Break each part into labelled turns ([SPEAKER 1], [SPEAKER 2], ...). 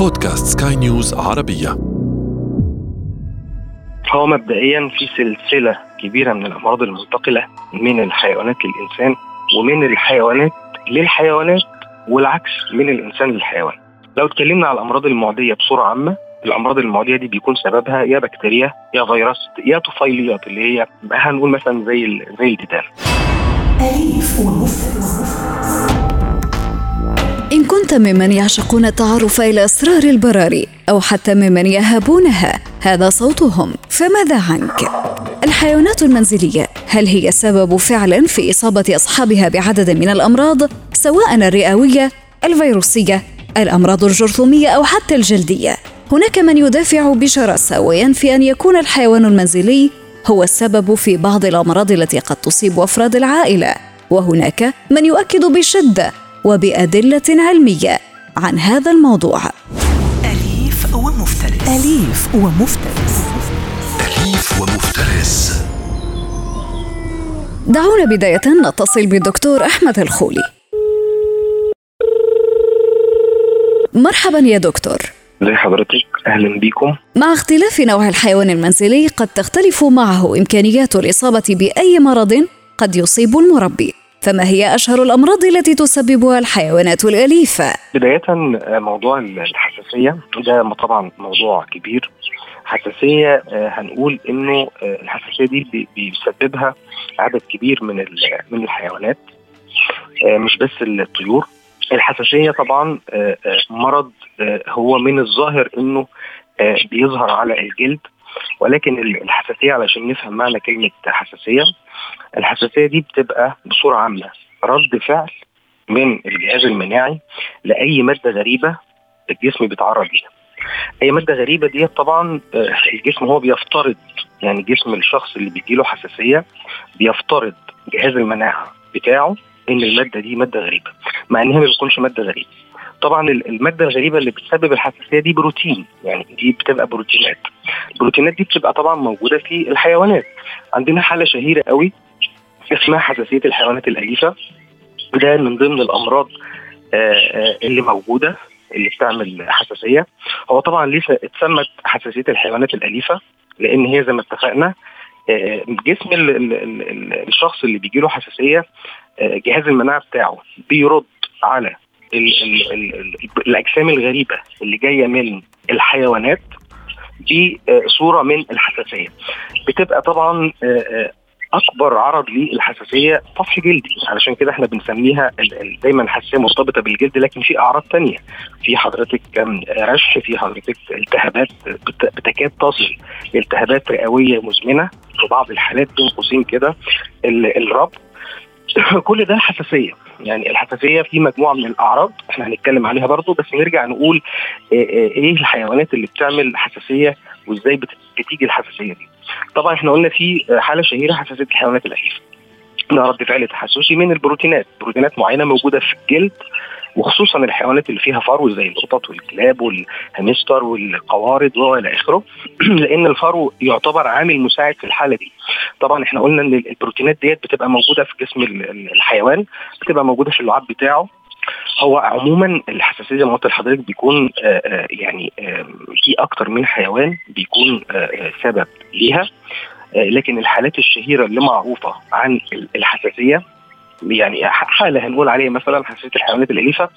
[SPEAKER 1] بودكاست سكاي نيوز عربية.
[SPEAKER 2] هو مبدئيا في سلسلة كبيرة من الأمراض المنتقلة من الحيوانات للإنسان ومن الحيوانات للحيوانات والعكس من الإنسان للحيوان. لو اتكلمنا على الأمراض المعدية بصورة عامة الأمراض المعدية دي بيكون سببها يا بكتيريا يا فيروس يا طفيليات اللي هي هنقول مثلا زي زي الديدان
[SPEAKER 3] كنت ممن يعشقون التعرف إلى أسرار البراري أو حتى ممن يهابونها هذا صوتهم فماذا عنك؟ الحيوانات المنزلية هل هي سبب فعلا في إصابة أصحابها بعدد من الأمراض سواء الرئوية، الفيروسية، الأمراض الجرثومية أو حتى الجلدية؟ هناك من يدافع بشراسة وينفي أن يكون الحيوان المنزلي هو السبب في بعض الأمراض التي قد تصيب أفراد العائلة وهناك من يؤكد بشدة وبأدلة علمية عن هذا الموضوع.
[SPEAKER 1] أليف ومفترس. أليف ومفترس.
[SPEAKER 3] أليف ومفترس. دعونا بداية نتصل بالدكتور أحمد الخولي. مرحبا يا دكتور.
[SPEAKER 2] زي حضرتك أهلا بكم.
[SPEAKER 3] مع اختلاف نوع الحيوان المنزلي قد تختلف معه إمكانيات الإصابة بأي مرض قد يصيب المربي. فما هي أشهر الأمراض التي تسببها الحيوانات الأليفة؟
[SPEAKER 2] بداية موضوع الحساسية ده طبعا موضوع كبير. حساسية هنقول إنه الحساسية دي بيسببها عدد كبير من من الحيوانات مش بس الطيور. الحساسية طبعا مرض هو من الظاهر إنه بيظهر على الجلد ولكن الحساسية علشان نفهم معنى كلمة حساسية الحساسية دي بتبقى بصورة عامه رد فعل من الجهاز المناعي لأي مادة غريبة الجسم بيتعرض ليها. أي مادة غريبة دي طبعا الجسم هو بيفترض يعني جسم الشخص اللي بيجيله حساسية بيفترض جهاز المناعة بتاعه إن المادة دي مادة غريبة مع إنها ما بتكونش مادة غريبة. طبعا المادة الغريبة اللي بتسبب الحساسية دي بروتين يعني دي بتبقى بروتينات البروتينات دي بتبقى طبعا موجودة في الحيوانات عندنا حالة شهيرة قوي اسمها حساسية الحيوانات الاليفه ده من ضمن الأمراض اللي موجودة اللي بتعمل حساسية. هو طبعا ليه اتسمت حساسية الحيوانات الاليفه لأن هي زي ما اتفقنا جسم الشخص اللي بيجي له حساسيه جهاز المناعة بتاعه بيرد على ال ال ال الأجسام الغريبة اللي جاية من الحيوانات بصورة من الحساسية. بتبقى طبعا أكبر عرض للحساسية طفح جلدي علشان كده إحنا بنسميها دايما الحساسيه مرتبطة بالجلد لكن في أعراض تانية. في حضرتك رشح في حضرتك التهابات بتكاد تصل التهابات رئوية مزمنة في بعض الحالات بين قوسين كده. الربط كل ده حساسية. يعني الحساسية في مجموعة من الأعراض إحنا هنتكلم عليها برضو بس نرجع نقول إيه الحيوانات اللي بتعمل حساسية وإزاي بتيجي الحساسية دي؟ طبعا إحنا قلنا في حالة شهيرة حساسية الحيوانات الاليفه ده رد فعل تحسسي من البروتينات. بروتينات معينة موجودة في الجلد وخصوصا الحيوانات اللي فيها فرو زي القطط والكلاب والهامستر والقوارض وإلى آخره. لأن الفرو يعتبر عامل مساعد في الحالة دي. طبعا إحنا قلنا إن البروتينات ديت بتبقى موجودة في جسم الحيوان بتبقى موجودة في اللعاب بتاعه. هو عموما الحساسية زي ما قلت لحضرتك بيكون آآ يعني آآ في أكتر من حيوان بيكون سبب ليها. لكن الحالات الشهيرة اللي معروفة عن الحساسية يعني حاله هنقول عليها مثلا حساسية الحيوانات الأليفة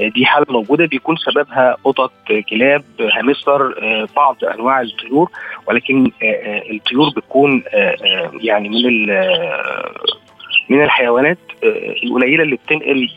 [SPEAKER 2] دي حالة موجودة بيكون سببها قطط كلاب هامستر بعض أنواع الطيور ولكن الطيور بتكون يعني من من الحيوانات القليلة اللي بتنقل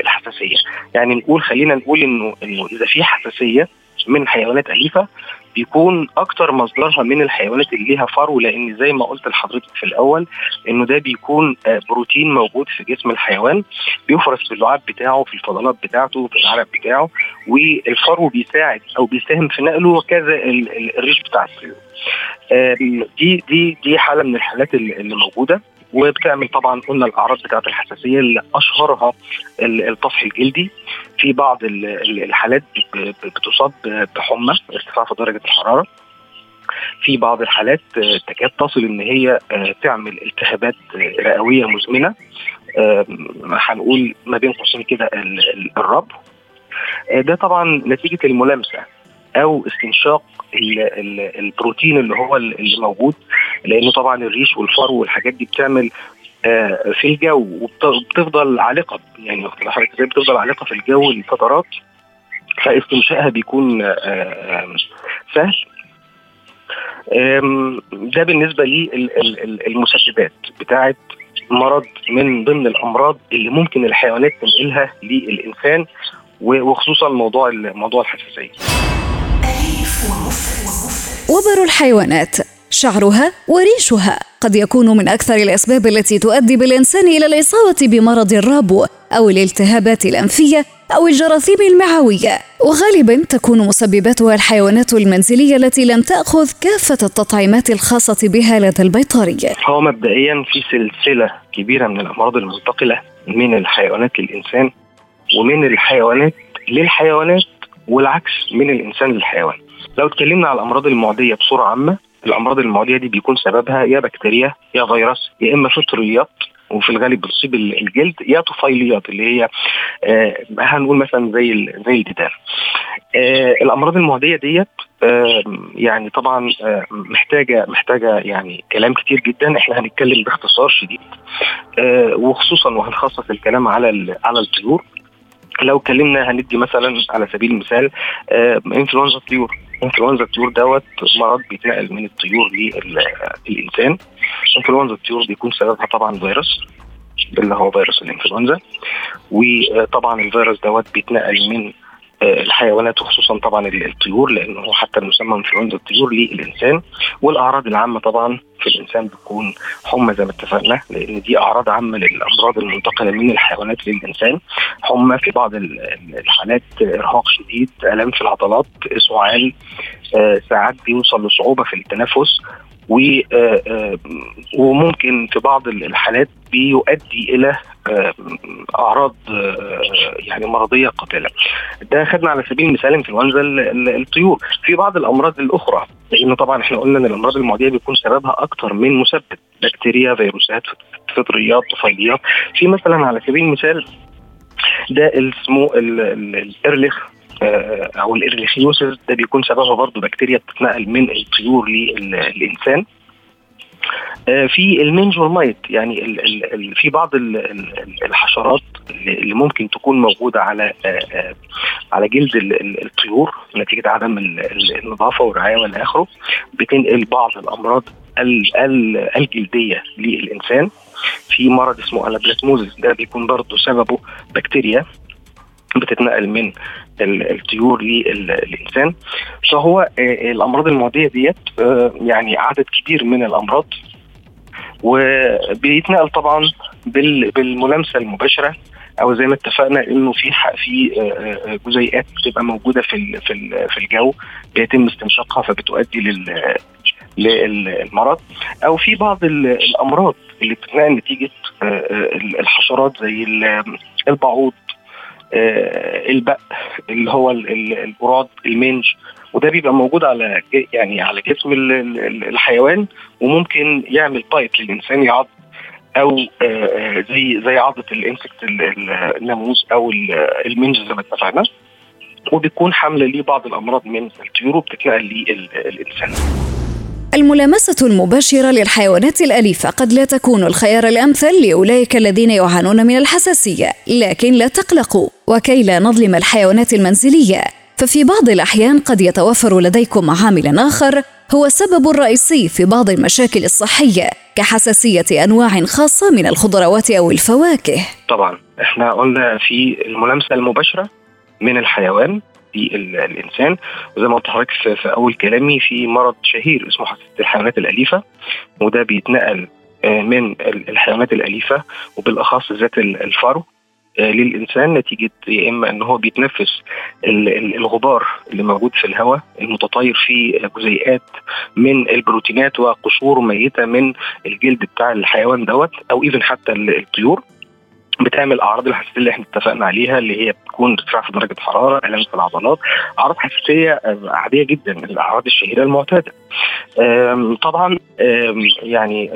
[SPEAKER 2] الحساسية. يعني نقول خلينا نقول إنه إذا في حساسية من حيوانات أليفة بيكون أكتر مصدرها من الحيوانات اللي ليها فرو لأن زي ما قلت لحضرتك في الأول إنه ده بيكون بروتين موجود في جسم الحيوان بيفرز في اللعاب بتاعه في الفضلات بتاعته في العرق بتاعه والفرو بيساعد أو بيساهم في نقله وكذا الريش بتاع الطيور دي دي دي حالة من الحالات اللي موجودة. وبتعمل طبعا قلنا الأعراض بتاعه الحساسية اللي أشهرها الطفح الجلدي. في بعض الحالات بتصاب بحمى ارتفاع في درجة الحرارة. في بعض الحالات تكاد تصل إن هي تعمل التهابات رئوية مزمنة. هنقول ما بين قوسين كده الربو ده طبعا نتيجة الملامسة. أو استنشاق البروتين اللي هو اللي موجود لأنه طبعا الريش والفرو والحاجات دي بتعمل في الجو وبتفضل عالقة. يعني بتفضل عالقة في الجو لفترات فاستنشائها بيكون سهل. ده بالنسبة للمسببات بتاعه مرض من ضمن الأمراض اللي ممكن الحيوانات تنقلها للإنسان وخصوصا موضوع موضوع الحساسية.
[SPEAKER 3] وبر الحيوانات شعرها وريشها قد يكون من أكثر الأسباب التي تؤدي بالإنسان إلى الإصابة بمرض الربو أو الالتهابات الأنفية أو الجراثيم المعوية وغالبا تكون مسبباتها الحيوانات المنزلية التي لم تأخذ كافة التطعيمات الخاصة بها لدى البيطري.
[SPEAKER 2] هو مبدئيا في سلسلة كبيرة من الأمراض المنتقلة من الحيوانات للإنسان ومن الحيوانات للحيوانات والعكس من الإنسان للحيوان. لو اتكلمنا على الأمراض المعدية بصورة عامة الأمراض المعدية دي بيكون سببها يا بكتيريا يا فيروس يا إما فطريات وفي الغالب بتصيب الجلد يا طفيليات اللي هي آه هنقول مثلا زي زي الديدان. آه الأمراض المعدية ديت آه يعني طبعا آه محتاجة محتاجة يعني كلام كتير جدا. إحنا هنتكلم باختصار شديد. آه وخصوصا وهنخصص الكلام على على الطيور. لو اتكلمنا هندي مثلا على سبيل المثال انفلونزا الطيور انفلونزا الطيور دوت مرض بيتنقل من الطيور للإنسان. انفلونزا الطيور بيكون سببها طبعا فيروس اللي هو فيروس الإنفلونزا. وطبعا الفيروس دوت بيتنقل من الحيوانات وخصوصا طبعا الطيور لأنه حتى المسمى انفلونزا الطيور للإنسان. والأعراض العامة طبعا في الإنسان بتكون حمى زي ما اتفقنا لأن دي أعراض عامة للأمراض المنتقلة من الحيوانات للإنسان. حمى في بعض الحالات إرهاق شديد الام في العضلات سعال ساعات بيوصل لصعوبة في التنفس وممكن في بعض الحالات بيؤدي إلى أعراض يعني مرضية قاتله. ده خدنا على سبيل المثال انفلونزا الطيور، في بعض الأمراض الأخرى لأنه طبعا إحنا قلنا إن الأمراض المعدية بيكون سببها أكثر من مسبب. بكتيريا فيروسات فطريات طفيليات. في مثلا على سبيل المثال ده اسمه الارلخ أو الإرليخيوسيس. ده بيكون سببها برضه بكتيريا بتتنقل من الطيور للإنسان. في المنجورمايت يعني ال ال ال في بعض ال ال الحشرات اللي ممكن تكون موجودة على على جلد الطيور نتيجة عدم النظافة والرعاية والى آخره بتنقل بعض الأمراض الجلدية للإنسان. في مرض اسمه الابلاتموزيس ده بيكون برضه سببه بكتيريا. بتتنقل من الطيور للانسان فهو الأمراض المعدية ديت يعني عدد كبير من الأمراض وبيتنقل طبعا بالملامسة المباشرة أو زي ما اتفقنا إنه في في جزيئات بتبقى موجودة في في في الجو بيتم استنشاقها فبتؤدي لل للمرض. أو في بعض الأمراض اللي بتتنقل نتيجة الحشرات زي البعوض البق اللي هو القراد المنج وده بيبقى موجود على يعني على جسم الحيوان وممكن يعمل بايت للإنسان يعض أو زي زي عضه الإنسكت الناموس أو المنج زي ما اتفقنا وبيكون حمل ليه بعض الأمراض من الطيور وبتتنقل للانسان.
[SPEAKER 3] الملامسة المباشرة للحيوانات الأليفة قد لا تكون الخيار الأمثل لأولئك الذين يعانون من الحساسية، لكن لا تقلقوا، وكي لا نظلم الحيوانات المنزلية، ففي بعض الأحيان قد يتوفر لديكم عامل آخر هو السبب الرئيسي في بعض المشاكل الصحية كحساسية أنواع خاصة من الخضروات أو الفواكه.
[SPEAKER 2] طبعا إحنا قلنا في الملامسة المباشرة من الحيوان الإنسان. وزي ما قلت لحضرتك في أول كلامي في مرض شهير اسمه حساسيه الحيوانات الأليفة. وده بيتنقل من الحيوانات الأليفة وبالأخص ذات الفرو للإنسان. نتيجة يا إما إن هو بيتنفس الغبار اللي موجود في الهواء المتطاير فيه جزيئات من البروتينات وقشور ميتة من الجلد بتاع الحيوان دوت أو ايفن حتى الطيور. بتعمل أعراض الحساسية اللي إحنا اتفقنا عليها اللي هي بتكون ارتفاع في درجة حرارة الام في العضلات. أعراض حساسية عادية جدا الأعراض الشهيرة المعتادة. طبعا يعني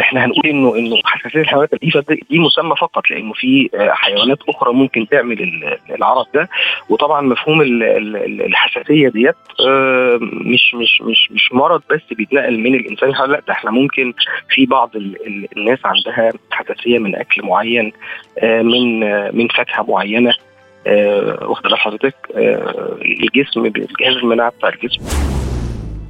[SPEAKER 2] إحنا هنقول انه إنه حساسية الحيوانات الاليفه دي مسمى فقط لأنه في حيوانات أخرى ممكن تعمل العرض ده. وطبعا مفهوم الحساسية ديت مش مش مش مش مرض بس بيتنقل من الإنسان لا ده إحنا ممكن في بعض الناس عندها حساسية من أكل معين من من فاكهة معينة واخد بال حضرتك الجسم الجهاز المناعي بتاع الجسم.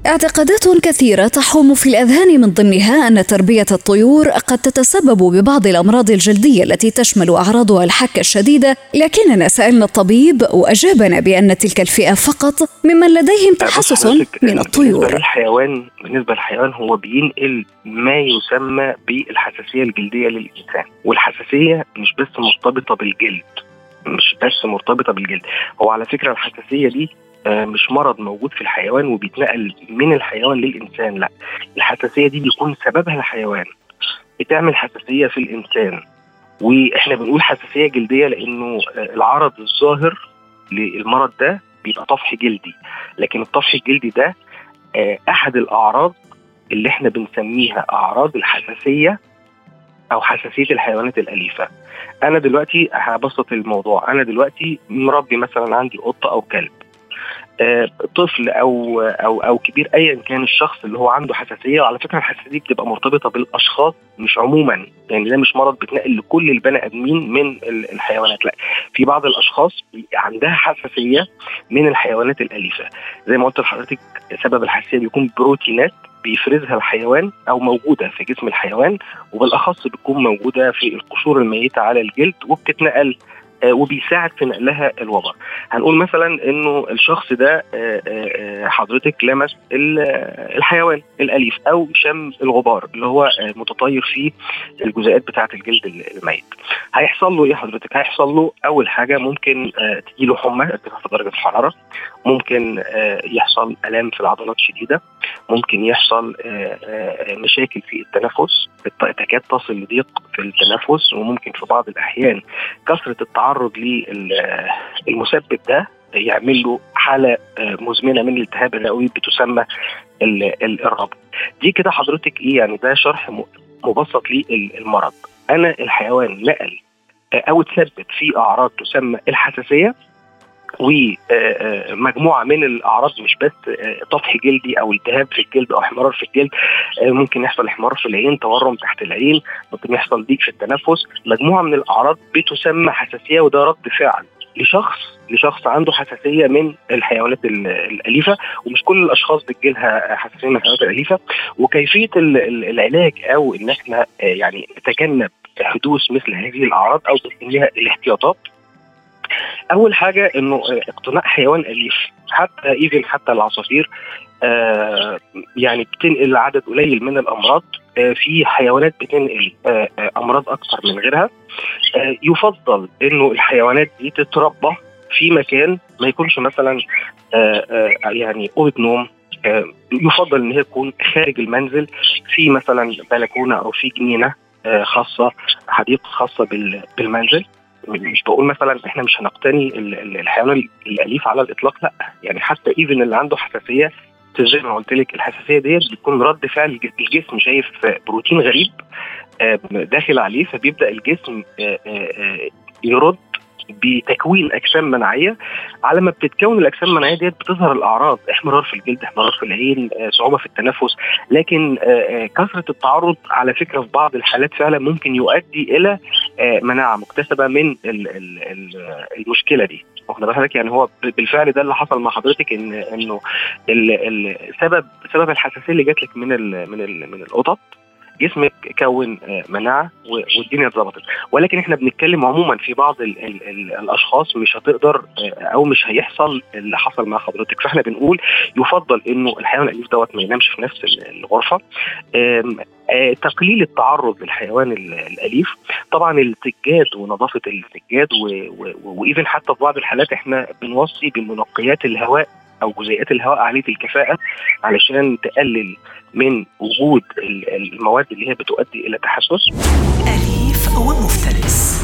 [SPEAKER 3] اعتقادات كثيرة تحوم في الأذهان من ضمنها أن تربية الطيور قد تتسبب ببعض الأمراض الجلدية التي تشمل أعراضها الحكة الشديدة، لكننا سألنا الطبيب وأجابنا بأن تلك الفئة فقط ممن لديهم تحسس من الطيور.
[SPEAKER 2] بالنسبة للحيوان بالنسبة للحيوان هو بينقل ما يسمى بالحساسية الجلدية للإنسان، والحساسية مش بس مرتبطة بالجلد. مش بس مرتبطة بالجلد، هو على فكرة الحساسية دي مش مرض موجود في الحيوان وبيتنقل من الحيوان للإنسان لا. الحساسية دي بيكون سببها الحيوان. بتعمل حساسية في الإنسان. وإحنا بنقول حساسية جلدية لأنه العرض الظاهر للمرض ده بيبقى طفح جلدي. لكن الطفح الجلدي ده أحد الأعراض اللي إحنا بنسميها أعراض الحساسية أو حساسية الحيوانات الأليفة. أنا دلوقتي هبسط الموضوع. أنا دلوقتي مربي مثلا عندي قطة أو كلب. طفل أو أو أو كبير ايا كان الشخص اللي هو عنده حساسية. وعلى فكرة الحساسية دي بتبقى مرتبطة بالأشخاص مش عموما. يعني ده مش مرض بيتنقل لكل البني آدمين من الحيوانات لأ. في بعض الأشخاص عندها حساسية من الحيوانات الأليفة. زي ما قلت لحضرتك سبب الحساسية بيكون بروتينات بيفرزها الحيوان أو موجودة في جسم الحيوان وبالأخص بتكون موجودة في القشور الميتة على الجلد وبتتنقل وبيساعد في نقلها الوبر. هنقول مثلا إنه الشخص ده حضرتك لمس الحيوان الأليف أو شم الغبار اللي هو متطير فيه الجزيئات بتاعة الجلد الميت. هيحصل له إيه حضرتك؟ هيحصل له أول حاجة ممكن تجي له حمى ارتفاع في درجة الحرارة. ممكن يحصل ألام في العضلات شديدة ممكن يحصل مشاكل في التنفس تكاد تصل لضيق في التنفس وممكن في بعض الأحيان كثرة التعرض للمسبب ده يعمل له حالة مزمنة من الالتهاب الرئوي بتسمى الربو دي كده حضرتك إيه يعني ده شرح مبسط للمرض. أنا الحيوان نقل أو تثبت في أعراض تسمى الحساسية ومجموعة من الأعراض مش بس طفح جلدي أو التهاب في الجلد أو احمرار في الجلد ممكن يحصل احمرار في العين تورم تحت العين ممكن يحصل ضيق في التنفس. مجموعة من الأعراض بتسمى حساسية وده رد فعل لشخص لشخص عنده حساسية من الحيوانات الأليفة ومش كل الأشخاص بتجيلها حساسية من الحيوانات الأليفة. وكيفية العلاج أو إن إحنا يعني نتجنب حدوث مثل هذه الأعراض أو بنسميها الاحتياطات. أول حاجة إنه اقتناء حيوان أليف حتى ايفن حتى العصافير آه يعني بتنقل عدد قليل من الأمراض آه في حيوانات بتنقل آه أمراض أكثر من غيرها. يفضل إنه الحيوانات دي تتربى في مكان ما يكونش مثلا يعني أوضة نوم يفضل إن هي تكون خارج المنزل في مثلا بلكونة أو في جنينة خاصة حديقة خاصة بالمنزل. مش بقول مثلا إحنا مش هنقتني الحيوان الأليف على الإطلاق لأ. يعني حتى إيفن اللي عنده حساسية زي ما قلت لك الحساسية ديت بتكون رد فعل الجسم شايف بروتين غريب داخل عليه فبيبدأ الجسم يرد بتكوين أجسام مناعية. على ما بتتكون الأجسام المناعية ديت بتظهر الأعراض احمرار في الجلد احمرار في العين صعوبة في التنفس. لكن كثرة التعرض على فكرة في بعض الحالات فعلا ممكن يؤدي إلى مناعة مكتسبة من المشكلة دي. واخد بالك؟ يعني هو بالفعل ده اللي حصل مع حضرتك إن إنه السبب سبب الحساسية اللي جات لك من ال من ال من القطط. جسمك كون مناعة والدنيا اتظبطت. ولكن إحنا بنتكلم عموما في بعض ال ال ال الأشخاص مش هتقدر أو مش هيحصل اللي حصل مع حضرتك. فإحنا بنقول يفضل إنه الحيوان الأليف دوت ما ينامش في نفس الغرفة. تقليل التعرض للحيوان الأليف. طبعا السجاد ونظافة السجاد وإيفن حتى في بعض الحالات إحنا بنوصي بمنقيات الهواء أو جزيئات الهواء عاليه الكفاءة علشان تقلل من وجود المواد اللي هي بتؤدي إلى تحسس.
[SPEAKER 1] أليف ومفترس.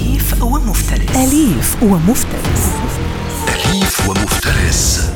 [SPEAKER 3] أليف ومفترس.
[SPEAKER 1] أليف ومفترس. أليف ومفترس.